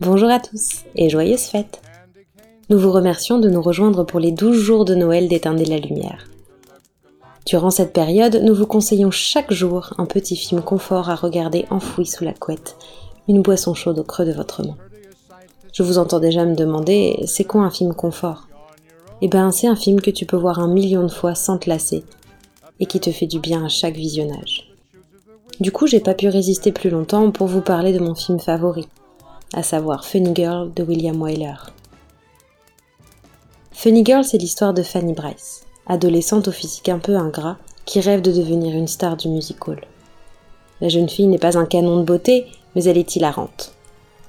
Bonjour à tous et joyeuses fêtes Nous vous remercions de nous rejoindre pour les 12 jours de Noël d'éteindre la lumière. Durant cette période, nous vous conseillons chaque jour un petit film confort à regarder enfoui sous la couette, une boisson chaude au creux de votre main. Je vous entends déjà me demander, c'est quoi un film confort? Eh ben, c'est un film que tu peux voir un million de fois sans te lasser et qui te fait du bien à chaque visionnage. Du coup, j'ai pas pu résister plus longtemps pour vous parler de mon film favori, à savoir Funny Girl de William Wyler. Funny Girl, c'est l'histoire de Fanny Bryce, adolescente au physique un peu ingrat qui rêve de devenir une star du musical. La jeune fille n'est pas un canon de beauté, mais elle est hilarante.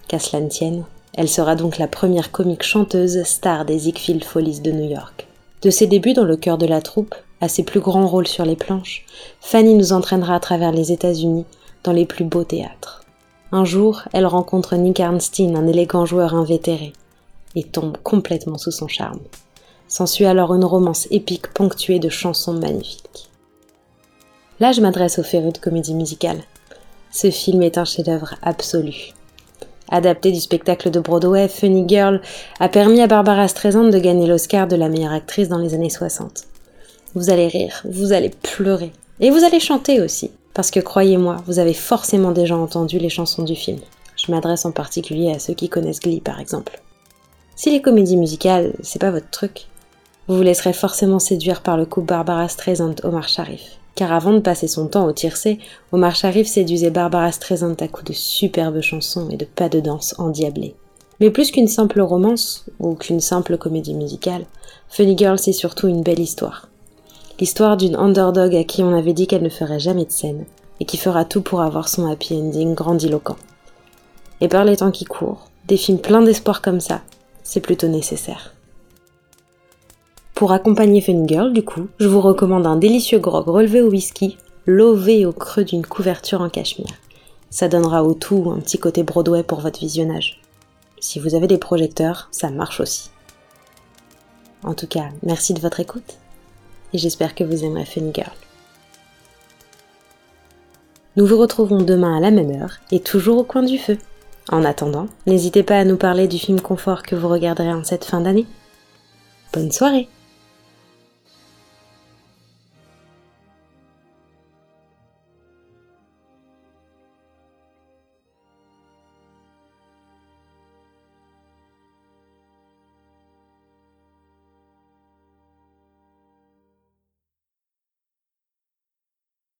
Qu'à cela ne tienne, elle sera donc la première comique chanteuse star des Ziegfeld Follies de New York. De ses débuts dans le cœur de la troupe à ses plus grands rôles sur les planches, Fanny nous entraînera à travers les États-Unis dans les plus beaux théâtres. Un jour, elle rencontre Nick Arnstein, un élégant joueur invétéré, et tombe complètement sous son charme. S'ensuit alors une romance épique ponctuée de chansons magnifiques. Là, je m'adresse aux férus de comédie musicale. Ce film est un chef-d'œuvre absolu. Adapté du spectacle de Broadway, Funny Girl a permis à Barbara Streisand de gagner l'Oscar de la meilleure actrice dans les années 60. Vous allez rire, vous allez pleurer, et vous allez chanter aussi, parce que croyez-moi, vous avez forcément déjà entendu les chansons du film. Je m'adresse en particulier à ceux qui connaissent Glee par exemple. Si les comédies musicales, c'est pas votre truc, vous vous laisserez forcément séduire par le couple Barbara Streisand-Omar Sharif. Car avant de passer son temps au tiercé, Omar Sharif séduisait Barbara Streisand à coups de superbes chansons et de pas de danse endiablés. Mais plus qu'une simple romance, ou qu'une simple comédie musicale, Funny Girl c'est surtout une belle histoire. L'histoire d'une underdog à qui on avait dit qu'elle ne ferait jamais de scène, et qui fera tout pour avoir son happy ending grandiloquent. Et par les temps qui courent, des films pleins d'espoir comme ça, c'est plutôt nécessaire. Pour accompagner Funny Girl, du coup, je vous recommande un délicieux grog relevé au whisky, lové au creux d'une couverture en cachemire. Ça donnera au tout un petit côté Broadway pour votre visionnage. Si vous avez des projecteurs, ça marche aussi. En tout cas, merci de votre écoute et j'espère que vous aimerez Funny Girl. Nous vous retrouvons demain à la même heure et toujours au coin du feu. En attendant, n'hésitez pas à nous parler du film confort que vous regarderez en cette fin d'année. Bonne soirée